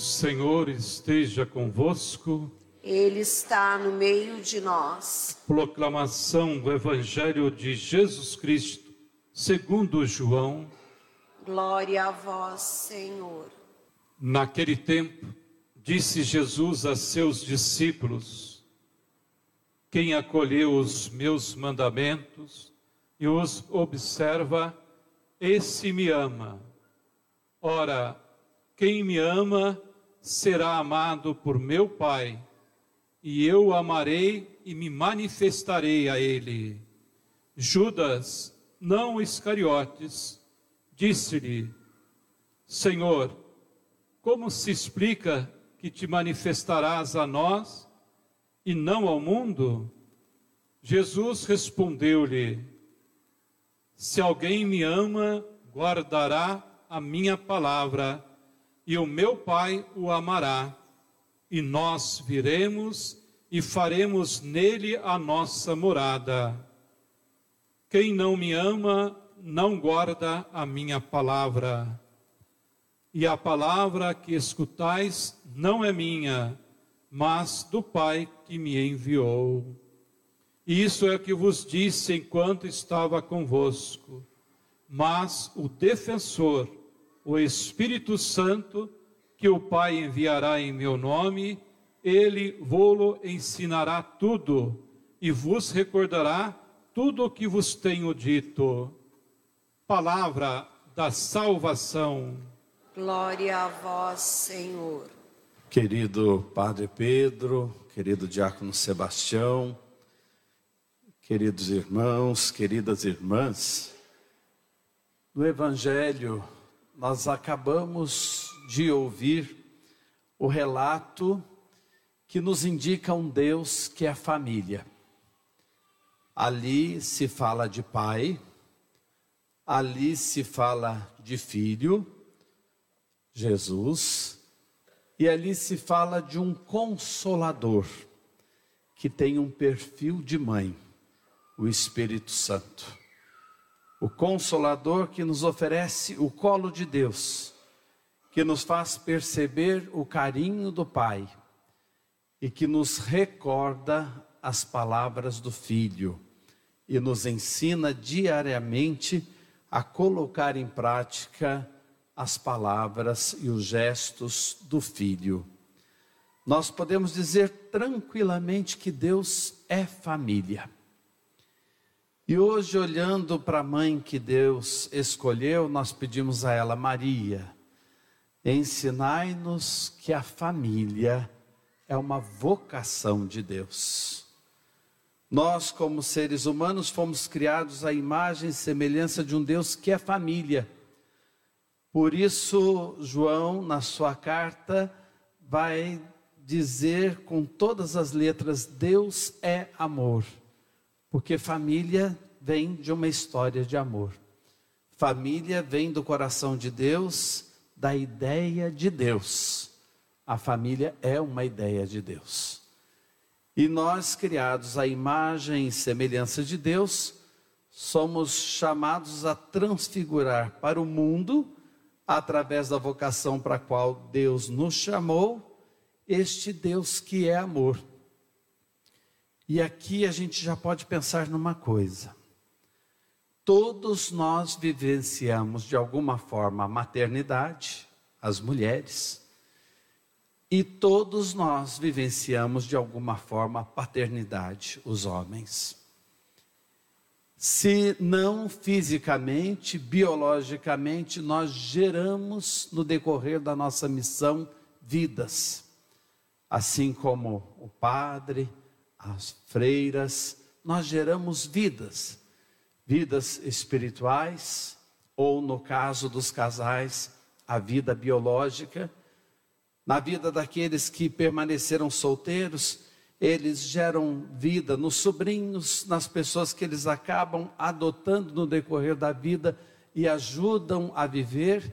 Senhor esteja convosco. Ele está no meio de nós. Proclamação do Evangelho de Jesus Cristo, segundo João. Glória a vós, Senhor. Naquele tempo, disse Jesus a seus discípulos: Quem acolheu os meus mandamentos e os observa, esse me ama. Ora, quem me ama, será amado por meu Pai, e eu o amarei e me manifestarei a ele. Judas, não Iscariotes, disse-lhe: Senhor, como se explica que te manifestarás a nós e não ao mundo? Jesus respondeu-lhe: Se alguém me ama, guardará a minha palavra e o meu Pai o amará, e nós viremos e faremos nele a nossa morada. Quem não me ama, não guarda a minha palavra. E a palavra que escutais não é minha, mas do Pai que me enviou. Isso é o que vos disse enquanto estava convosco. Mas o defensor, o Espírito Santo, que o Pai enviará em meu nome, ele vô-lo ensinará tudo e vos recordará tudo o que vos tenho dito. Palavra da salvação. Glória a vós, Senhor. Querido Padre Pedro, querido Diácono Sebastião, queridos irmãos, queridas irmãs, no Evangelho nós acabamos de ouvir o relato que nos indica um Deus que é família. Ali se fala de pai, ali se fala de filho, Jesus, e ali se fala de um consolador que tem um perfil de mãe, o Espírito Santo o Consolador que nos oferece o colo de Deus, que nos faz perceber o carinho do Pai e que nos recorda as palavras do Filho e nos ensina diariamente a colocar em prática as palavras e os gestos do Filho. Nós podemos dizer tranquilamente que Deus é família. E hoje, olhando para a mãe que Deus escolheu, nós pedimos a ela, Maria, ensinai-nos que a família é uma vocação de Deus. Nós, como seres humanos, fomos criados à imagem e semelhança de um Deus que é família. Por isso, João, na sua carta, vai dizer com todas as letras: Deus é amor. Porque família vem de uma história de amor. Família vem do coração de Deus, da ideia de Deus. A família é uma ideia de Deus. E nós, criados à imagem e semelhança de Deus, somos chamados a transfigurar para o mundo, através da vocação para a qual Deus nos chamou, este Deus que é amor. E aqui a gente já pode pensar numa coisa. Todos nós vivenciamos de alguma forma a maternidade, as mulheres, e todos nós vivenciamos de alguma forma a paternidade, os homens. Se não fisicamente, biologicamente, nós geramos no decorrer da nossa missão vidas, assim como o padre, as freiras, nós geramos vidas, vidas espirituais, ou no caso dos casais, a vida biológica. Na vida daqueles que permaneceram solteiros, eles geram vida nos sobrinhos, nas pessoas que eles acabam adotando no decorrer da vida e ajudam a viver,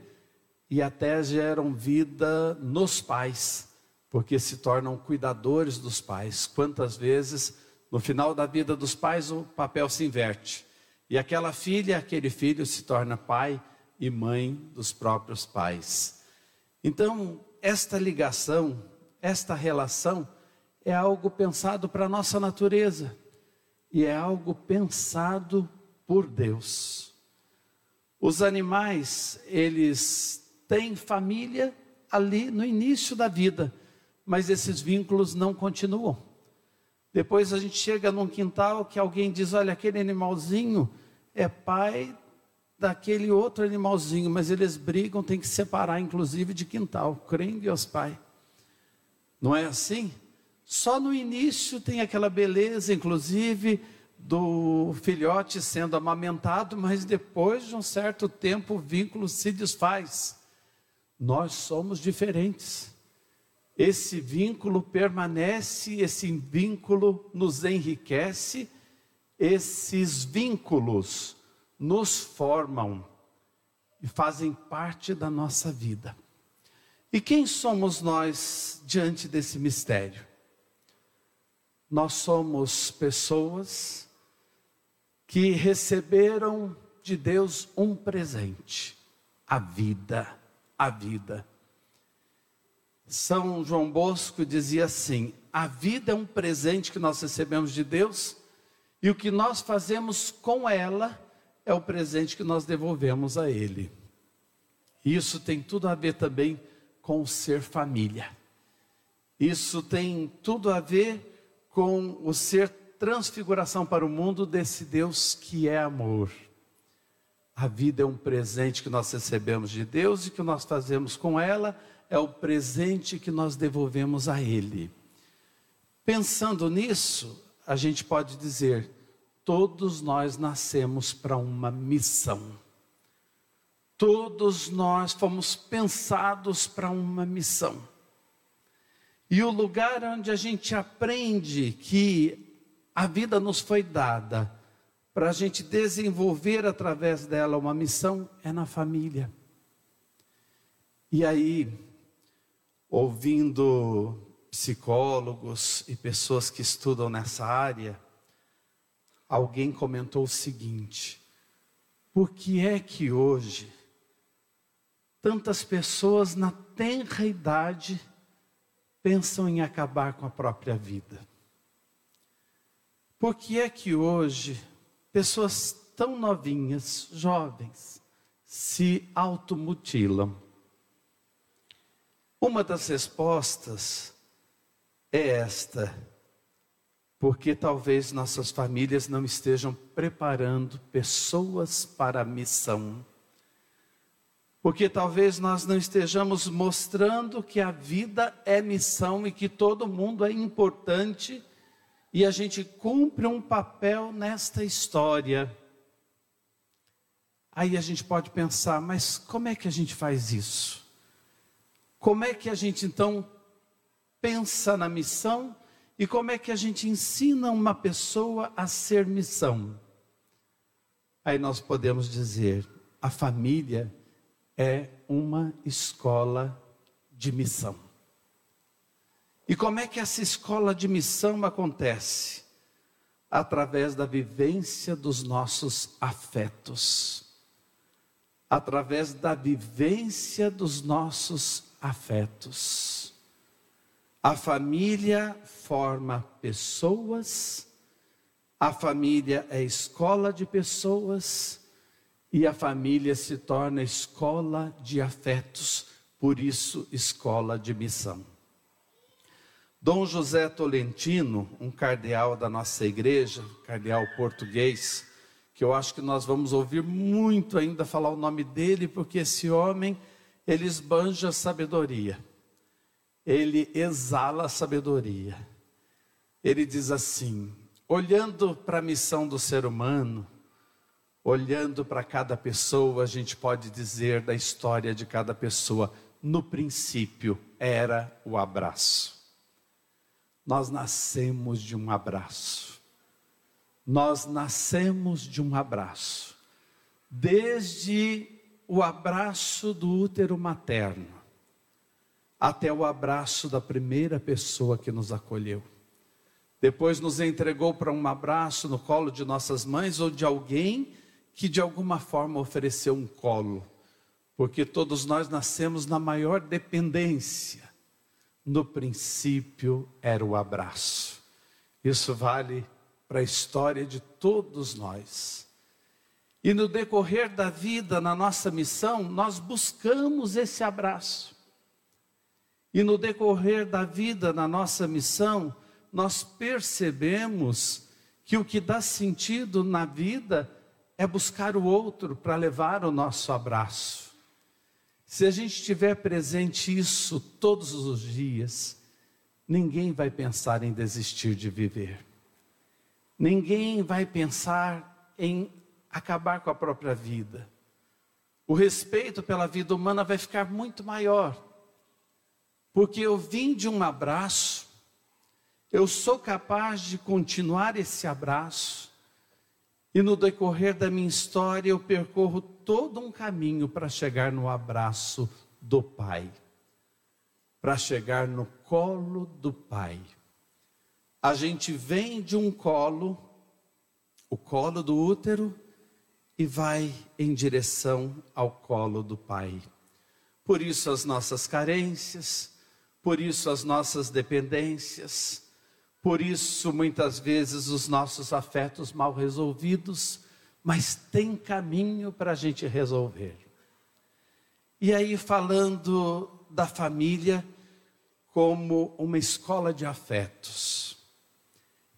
e até geram vida nos pais porque se tornam cuidadores dos pais. Quantas vezes, no final da vida dos pais, o papel se inverte. E aquela filha, aquele filho se torna pai e mãe dos próprios pais. Então, esta ligação, esta relação, é algo pensado para a nossa natureza e é algo pensado por Deus. Os animais, eles têm família ali no início da vida, mas esses vínculos não continuam. Depois a gente chega num quintal que alguém diz: olha, aquele animalzinho é pai daquele outro animalzinho, mas eles brigam, tem que separar, inclusive, de quintal. Creem em Deus Pai. Não é assim? Só no início tem aquela beleza, inclusive, do filhote sendo amamentado, mas depois de um certo tempo o vínculo se desfaz. Nós somos diferentes. Esse vínculo permanece, esse vínculo nos enriquece, esses vínculos nos formam e fazem parte da nossa vida. E quem somos nós diante desse mistério? Nós somos pessoas que receberam de Deus um presente, a vida, a vida. São João Bosco dizia assim: a vida é um presente que nós recebemos de Deus, e o que nós fazemos com ela é o presente que nós devolvemos a Ele. Isso tem tudo a ver também com ser família. Isso tem tudo a ver com o ser transfiguração para o mundo desse Deus que é amor. A vida é um presente que nós recebemos de Deus e que nós fazemos com ela é o presente que nós devolvemos a Ele. Pensando nisso, a gente pode dizer: Todos nós nascemos para uma missão. Todos nós fomos pensados para uma missão. E o lugar onde a gente aprende que a vida nos foi dada para a gente desenvolver através dela uma missão é na família. E aí, ouvindo psicólogos e pessoas que estudam nessa área, alguém comentou o seguinte: por que é que hoje tantas pessoas na tenra idade pensam em acabar com a própria vida? Por que é que hoje pessoas tão novinhas, jovens, se automutilam? Uma das respostas é esta porque talvez nossas famílias não estejam preparando pessoas para a missão. Porque talvez nós não estejamos mostrando que a vida é missão e que todo mundo é importante e a gente cumpre um papel nesta história. Aí a gente pode pensar, mas como é que a gente faz isso? Como é que a gente então pensa na missão e como é que a gente ensina uma pessoa a ser missão? Aí nós podemos dizer: a família é uma escola de missão. E como é que essa escola de missão acontece? Através da vivência dos nossos afetos. Através da vivência dos nossos afetos. A família forma pessoas, a família é escola de pessoas e a família se torna escola de afetos, por isso, escola de missão. Dom José Tolentino, um cardeal da nossa igreja, cardeal português, que eu acho que nós vamos ouvir muito ainda falar o nome dele, porque esse homem, ele esbanja sabedoria ele exala sabedoria. Ele diz assim: olhando para a missão do ser humano, olhando para cada pessoa, a gente pode dizer da história de cada pessoa, no princípio era o abraço. Nós nascemos de um abraço. Nós nascemos de um abraço. Desde o abraço do útero materno até o abraço da primeira pessoa que nos acolheu. Depois nos entregou para um abraço no colo de nossas mães ou de alguém que de alguma forma ofereceu um colo. porque todos nós nascemos na maior dependência. No princípio era o abraço. Isso vale para a história de todos nós. E no decorrer da vida, na nossa missão, nós buscamos esse abraço. E no decorrer da vida, na nossa missão, nós percebemos que o que dá sentido na vida é buscar o outro para levar o nosso abraço. Se a gente tiver presente isso todos os dias, ninguém vai pensar em desistir de viver. Ninguém vai pensar em acabar com a própria vida. O respeito pela vida humana vai ficar muito maior. Porque eu vim de um abraço, eu sou capaz de continuar esse abraço, e no decorrer da minha história eu percorro todo um caminho para chegar no abraço do Pai, para chegar no colo do Pai. A gente vem de um colo, o colo do útero, e vai em direção ao colo do Pai. Por isso as nossas carências, por isso as nossas dependências, por isso muitas vezes os nossos afetos mal resolvidos, mas tem caminho para a gente resolver. E aí, falando da família como uma escola de afetos.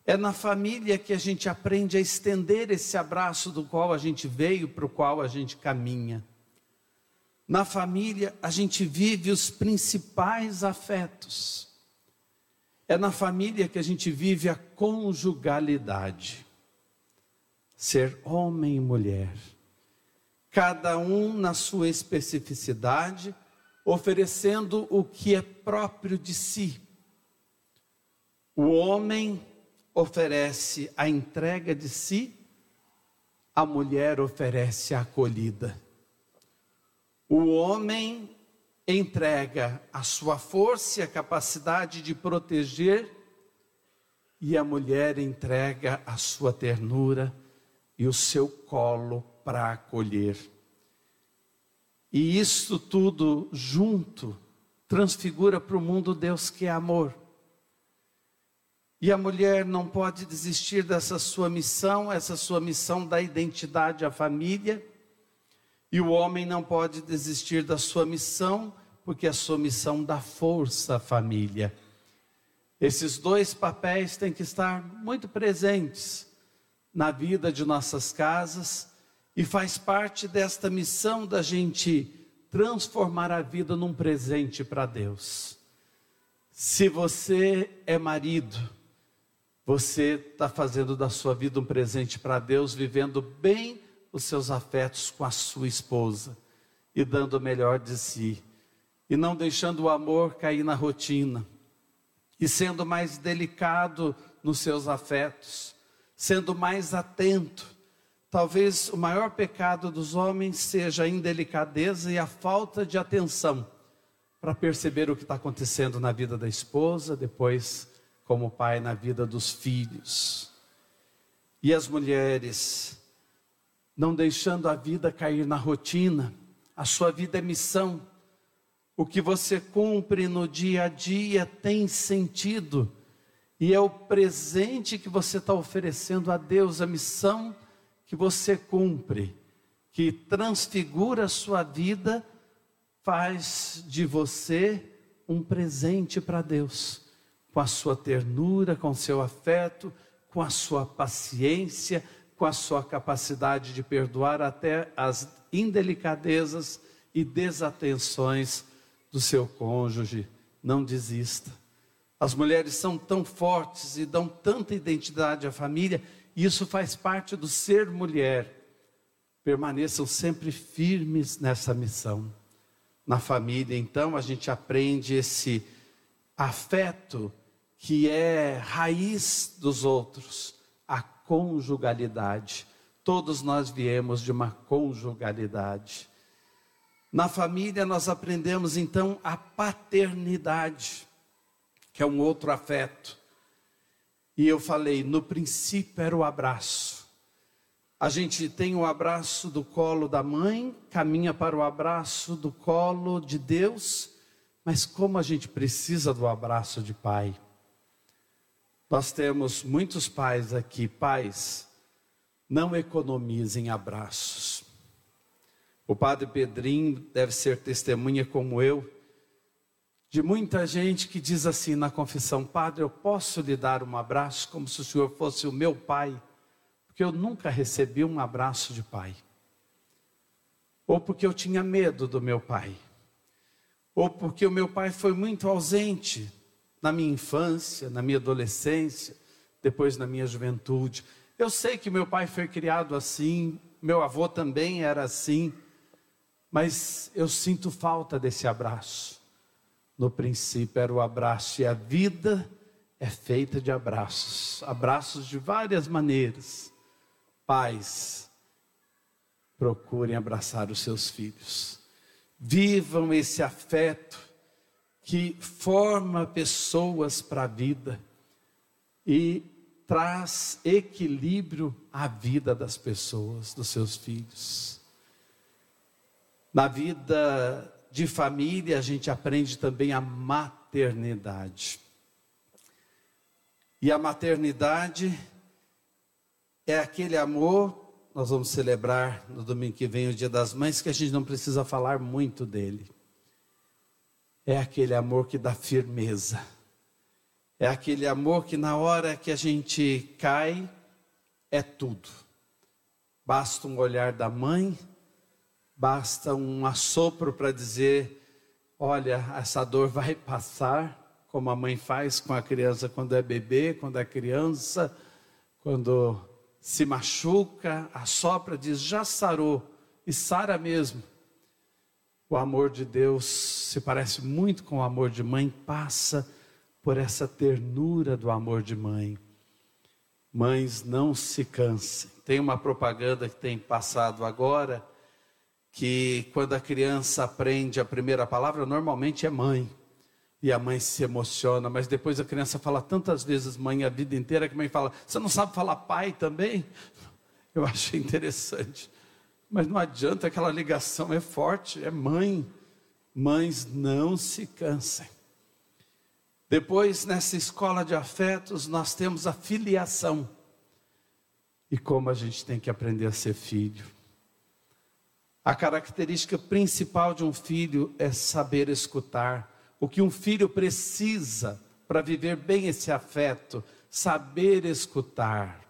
É na família que a gente aprende a estender esse abraço do qual a gente veio, para o qual a gente caminha. Na família, a gente vive os principais afetos. É na família que a gente vive a conjugalidade. Ser homem e mulher, cada um na sua especificidade, oferecendo o que é próprio de si. O homem oferece a entrega de si, a mulher oferece a acolhida. O homem entrega a sua força e a capacidade de proteger, e a mulher entrega a sua ternura e o seu colo para acolher. E isto tudo junto transfigura para o mundo Deus que é amor. E a mulher não pode desistir dessa sua missão, essa sua missão da identidade à família. E o homem não pode desistir da sua missão, porque a sua missão dá força à família. Esses dois papéis têm que estar muito presentes na vida de nossas casas e faz parte desta missão da gente transformar a vida num presente para Deus. Se você é marido, você está fazendo da sua vida um presente para Deus, vivendo bem os seus afetos com a sua esposa e dando o melhor de si, e não deixando o amor cair na rotina, e sendo mais delicado nos seus afetos, sendo mais atento. Talvez o maior pecado dos homens seja a indelicadeza e a falta de atenção para perceber o que está acontecendo na vida da esposa, depois como pai na vida dos filhos. E as mulheres, não deixando a vida cair na rotina, a sua vida é missão. O que você cumpre no dia a dia tem sentido, e é o presente que você está oferecendo a Deus, a missão que você cumpre, que transfigura a sua vida, faz de você um presente para Deus com a sua ternura, com o seu afeto, com a sua paciência, com a sua capacidade de perdoar até as indelicadezas e desatenções do seu cônjuge. Não desista. As mulheres são tão fortes e dão tanta identidade à família, e isso faz parte do ser mulher. Permaneçam sempre firmes nessa missão. Na família, então, a gente aprende esse afeto que é raiz dos outros, conjugalidade. Todos nós viemos de uma conjugalidade. Na família nós aprendemos então a paternidade, que é um outro afeto. E eu falei, no princípio era o abraço. A gente tem o abraço do colo da mãe, caminha para o abraço do colo de Deus, mas como a gente precisa do abraço de pai. Nós temos muitos pais aqui, pais, não economizem abraços. O padre Pedrinho deve ser testemunha como eu, de muita gente que diz assim na confissão: Padre, eu posso lhe dar um abraço como se o senhor fosse o meu pai? porque eu nunca recebi um abraço de pai, ou porque eu tinha medo do meu pai, ou porque o meu pai foi muito ausente na minha infância, na minha adolescência, depois na minha juventude. Eu sei que meu pai foi criado assim, meu avô também era assim, mas eu sinto falta desse abraço. No princípio era o abraço, e a vida é feita de abraços abraços de várias maneiras. Pais, procurem abraçar os seus filhos. Vivam esse afeto que forma pessoas para a vida e traz equilíbrio à vida das pessoas, dos seus filhos. Na vida de família, a gente aprende também a maternidade. E a maternidade é aquele amor, nós vamos celebrar no domingo que vem o Dia das Mães, que a gente não precisa falar muito dele. É aquele amor que dá firmeza. É aquele amor que na hora que a gente cai, é tudo. Basta um olhar da mãe, basta um assopro para dizer: olha, essa dor vai passar, como a mãe faz com a criança quando é bebê, quando é criança, quando se machuca, assopra, diz já sarou, e sara mesmo. O amor de Deus se parece muito com o amor de mãe, passa por essa ternura do amor de mãe. Mães não se cansem. Tem uma propaganda que tem passado agora, que quando a criança aprende a primeira palavra, normalmente é mãe e a mãe se emociona, mas depois a criança fala tantas vezes mãe a vida inteira que a mãe fala: Você não sabe falar pai também? Eu achei interessante. Mas não adianta, aquela ligação é forte, é mãe. Mães não se cansem. Depois, nessa escola de afetos, nós temos a filiação. E como a gente tem que aprender a ser filho. A característica principal de um filho é saber escutar o que um filho precisa para viver bem esse afeto, saber escutar.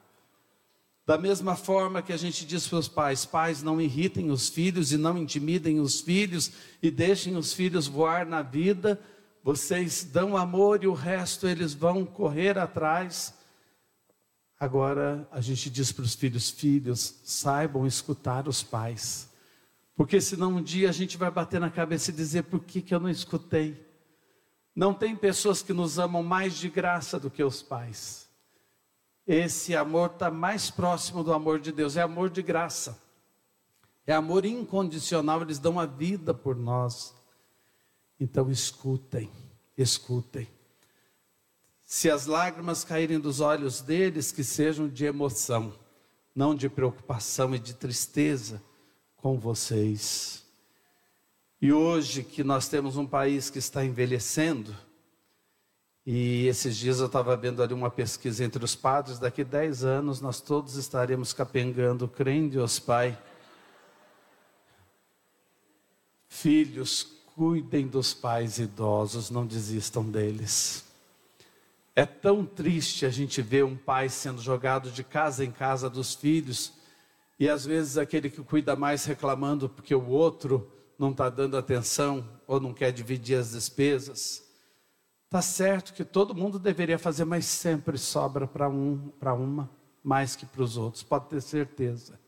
Da mesma forma que a gente diz para os pais: pais, não irritem os filhos e não intimidem os filhos e deixem os filhos voar na vida. Vocês dão amor e o resto eles vão correr atrás. Agora a gente diz para os filhos: filhos, saibam escutar os pais. Porque senão um dia a gente vai bater na cabeça e dizer: por que, que eu não escutei? Não tem pessoas que nos amam mais de graça do que os pais. Esse amor está mais próximo do amor de Deus, é amor de graça, é amor incondicional, eles dão a vida por nós. Então escutem, escutem. Se as lágrimas caírem dos olhos deles, que sejam de emoção, não de preocupação e de tristeza com vocês. E hoje que nós temos um país que está envelhecendo, e esses dias eu estava vendo ali uma pesquisa entre os padres, daqui 10 anos nós todos estaremos capengando, crê Deus Pai. Filhos, cuidem dos pais idosos, não desistam deles. É tão triste a gente ver um pai sendo jogado de casa em casa dos filhos, e às vezes aquele que cuida mais reclamando porque o outro não está dando atenção ou não quer dividir as despesas. Tá certo que todo mundo deveria fazer, mas sempre sobra para um, para uma, mais que para os outros. Pode ter certeza.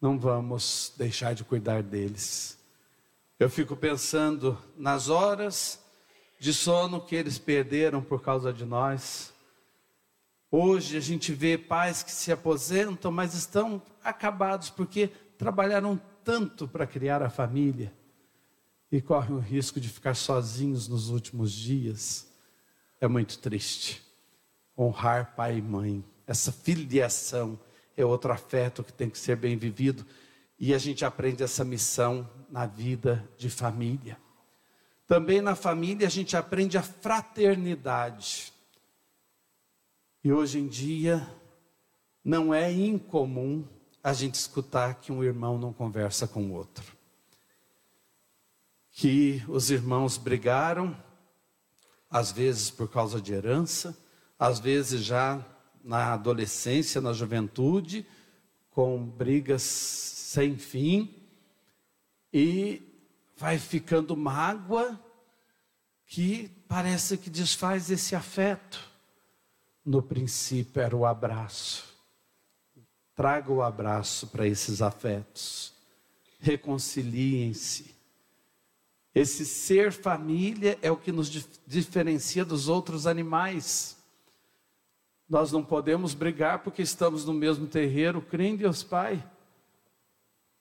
Não vamos deixar de cuidar deles. Eu fico pensando nas horas de sono que eles perderam por causa de nós. Hoje a gente vê pais que se aposentam, mas estão acabados porque trabalharam tanto para criar a família e correm o risco de ficar sozinhos nos últimos dias, é muito triste. Honrar pai e mãe, essa filiação, é outro afeto que tem que ser bem vivido. E a gente aprende essa missão na vida de família. Também na família a gente aprende a fraternidade. E hoje em dia não é incomum a gente escutar que um irmão não conversa com o outro. Que os irmãos brigaram, às vezes por causa de herança, às vezes já na adolescência, na juventude, com brigas sem fim, e vai ficando mágoa que parece que desfaz esse afeto. No princípio era o abraço. Traga o abraço para esses afetos. Reconciliem-se. Esse ser família é o que nos diferencia dos outros animais. Nós não podemos brigar porque estamos no mesmo terreiro, crendo em Deus Pai.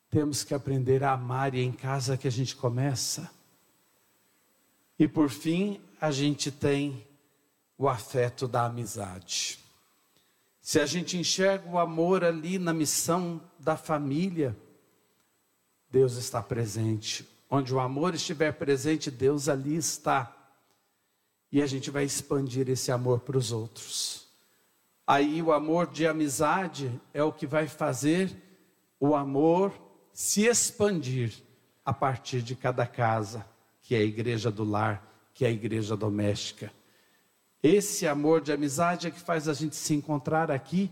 Temos que aprender a amar e é em casa que a gente começa. E por fim, a gente tem o afeto da amizade. Se a gente enxerga o amor ali na missão da família, Deus está presente. Onde o amor estiver presente, Deus ali está. E a gente vai expandir esse amor para os outros. Aí o amor de amizade é o que vai fazer o amor se expandir a partir de cada casa, que é a igreja do lar, que é a igreja doméstica. Esse amor de amizade é que faz a gente se encontrar aqui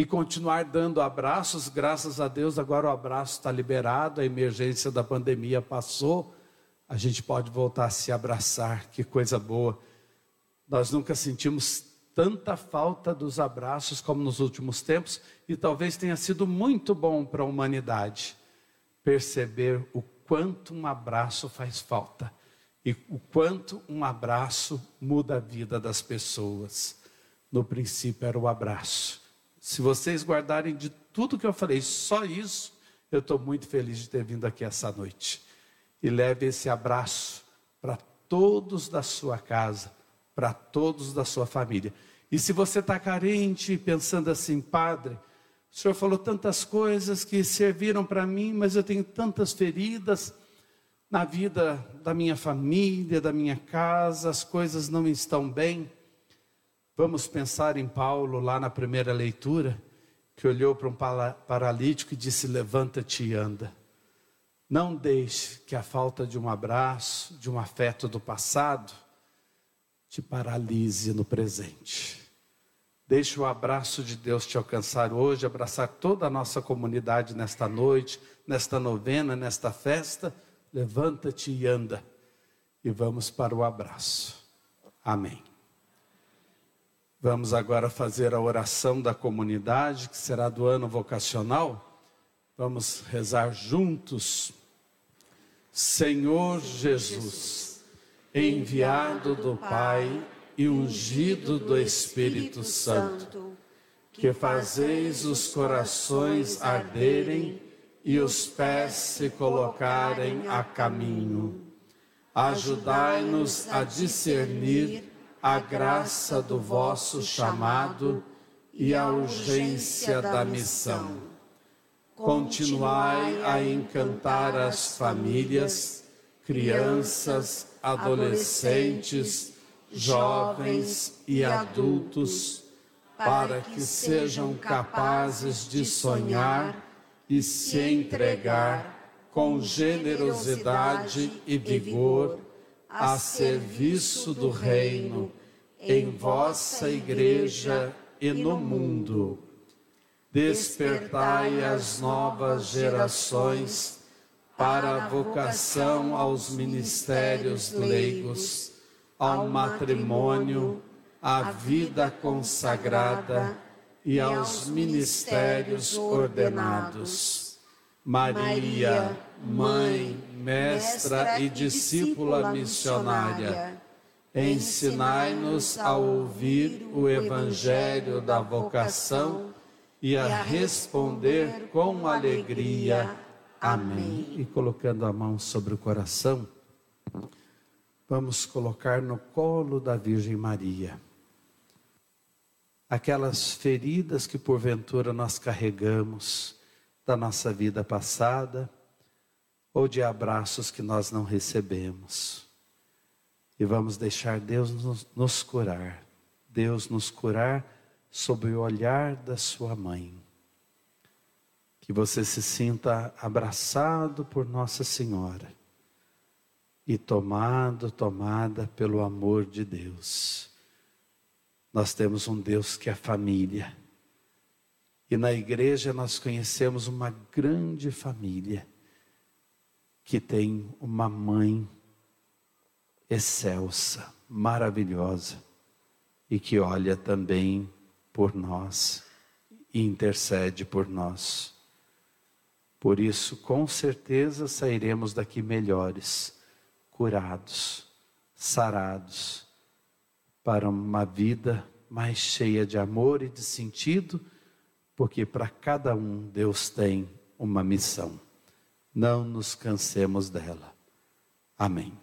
e continuar dando abraços. Graças a Deus, agora o abraço está liberado, a emergência da pandemia passou, a gente pode voltar a se abraçar, que coisa boa. Nós nunca sentimos tanta falta dos abraços como nos últimos tempos, e talvez tenha sido muito bom para a humanidade perceber o quanto um abraço faz falta e o quanto um abraço muda a vida das pessoas. No princípio era o abraço. Se vocês guardarem de tudo que eu falei, só isso, eu estou muito feliz de ter vindo aqui essa noite. E leve esse abraço para todos da sua casa, para todos da sua família. E se você está carente, pensando assim, Padre, o Senhor falou tantas coisas que serviram para mim, mas eu tenho tantas feridas na vida da minha família, da minha casa, as coisas não estão bem. Vamos pensar em Paulo lá na primeira leitura, que olhou para um paralítico e disse: Levanta-te e anda. Não deixe que a falta de um abraço, de um afeto do passado, te paralise no presente. Deixe o abraço de Deus te alcançar hoje, abraçar toda a nossa comunidade nesta noite, nesta novena, nesta festa levanta-te e anda. E vamos para o abraço. Amém. Vamos agora fazer a oração da comunidade, que será do ano vocacional. Vamos rezar juntos. Senhor Jesus, enviado do Pai e ungido do Espírito Santo, que fazeis os corações arderem e os pés se colocarem a caminho. Ajudai-nos a discernir a graça do vosso chamado e a urgência da missão. Continuai a encantar as famílias, crianças, adolescentes, jovens e adultos, para que sejam capazes de sonhar e se entregar com generosidade e vigor a serviço do Reino em vossa Igreja e no mundo. Despertai as novas gerações para a vocação aos ministérios leigos, ao matrimônio, à vida consagrada e aos ministérios ordenados. Maria, Mãe, Mestra e discípula missionária, ensinai-nos a ouvir o Evangelho da vocação e a responder com alegria. Amém. E colocando a mão sobre o coração, vamos colocar no colo da Virgem Maria aquelas feridas que porventura nós carregamos da nossa vida passada ou de abraços que nós não recebemos. E vamos deixar Deus nos, nos curar, Deus nos curar sob o olhar da sua mãe. Que você se sinta abraçado por Nossa Senhora e tomado, tomada pelo amor de Deus. Nós temos um Deus que é família. E na igreja nós conhecemos uma grande família que tem uma mãe excelsa, maravilhosa e que olha também por nós e intercede por nós. Por isso, com certeza sairemos daqui melhores, curados, sarados, para uma vida mais cheia de amor e de sentido, porque para cada um Deus tem uma missão. Não nos cansemos dela. Amém.